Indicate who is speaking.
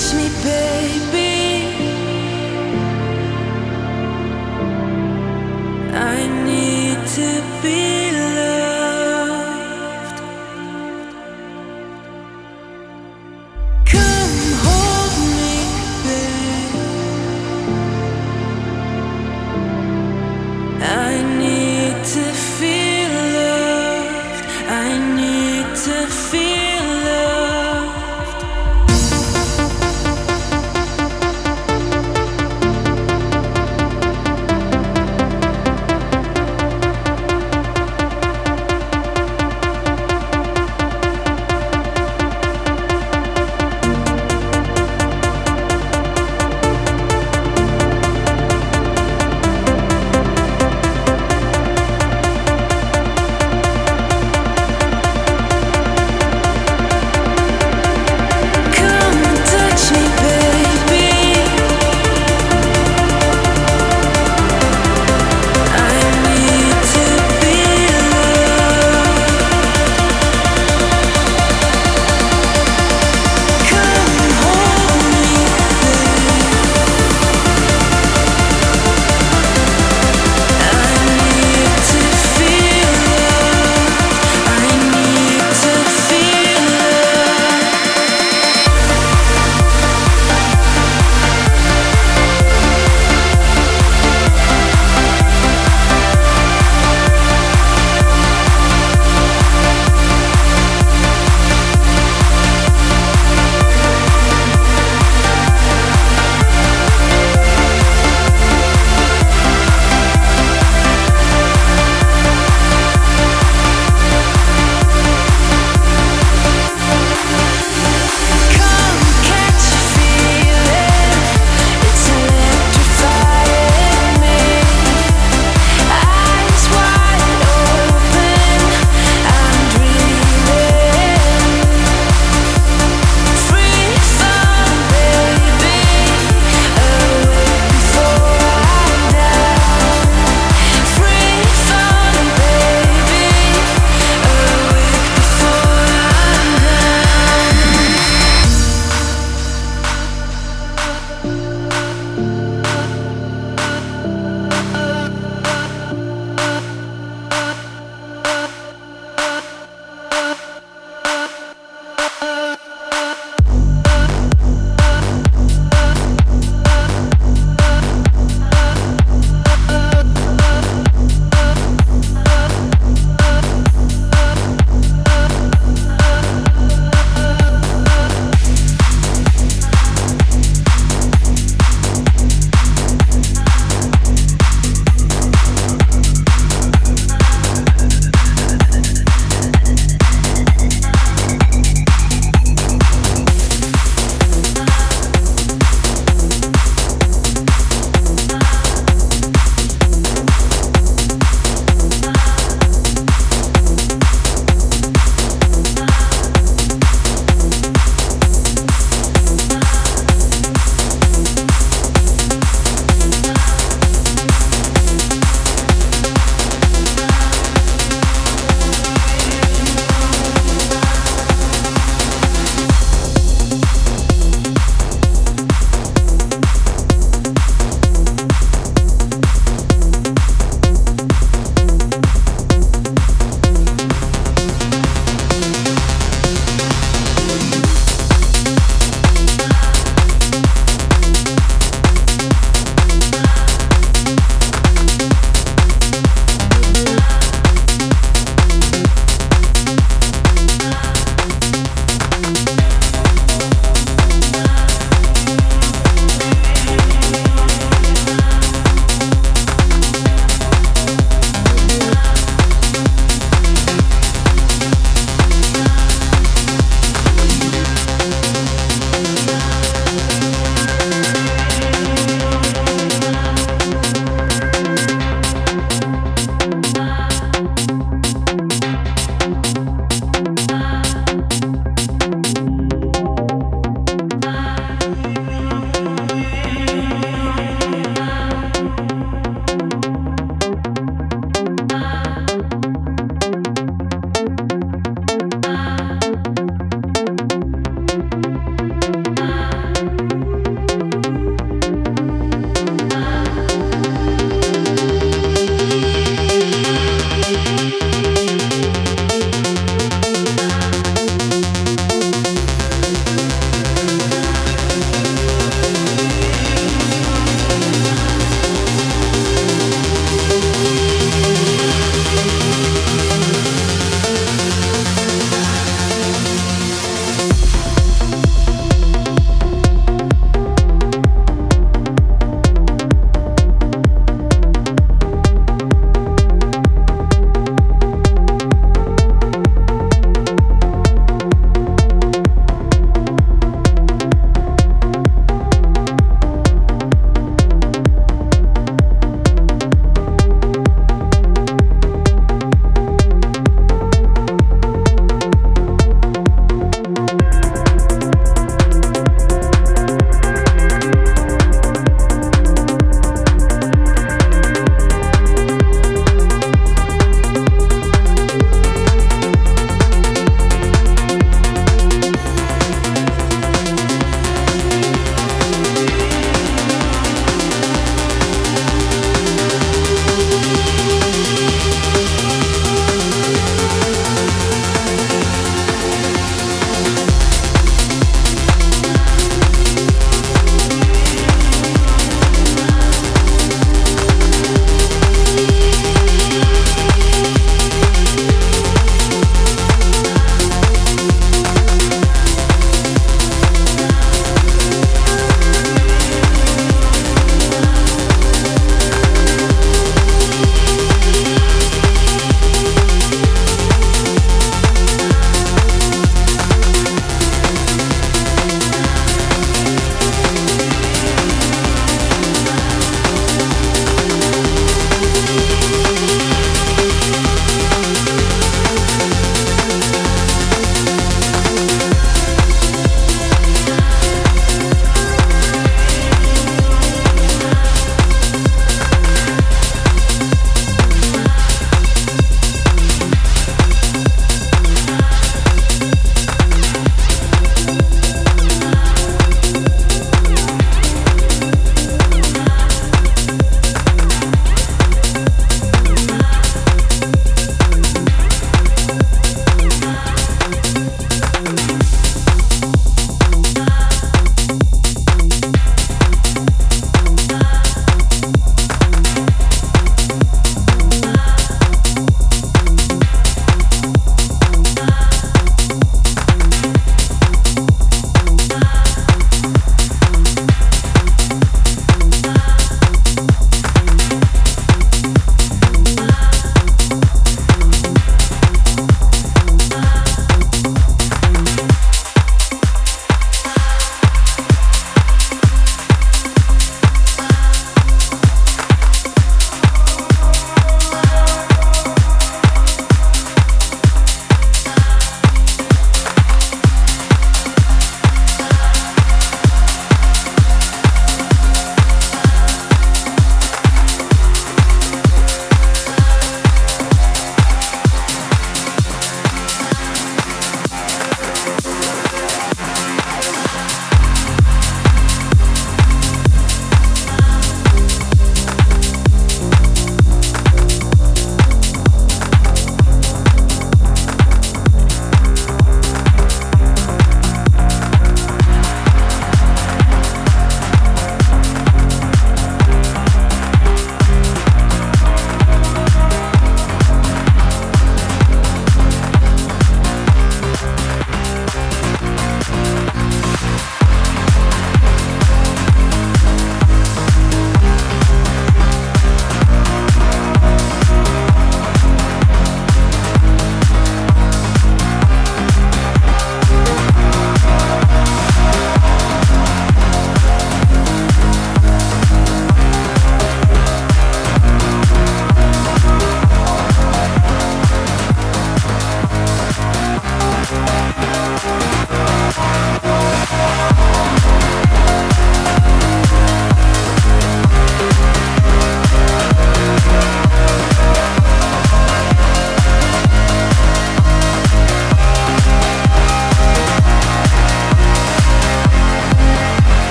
Speaker 1: touch me, babe.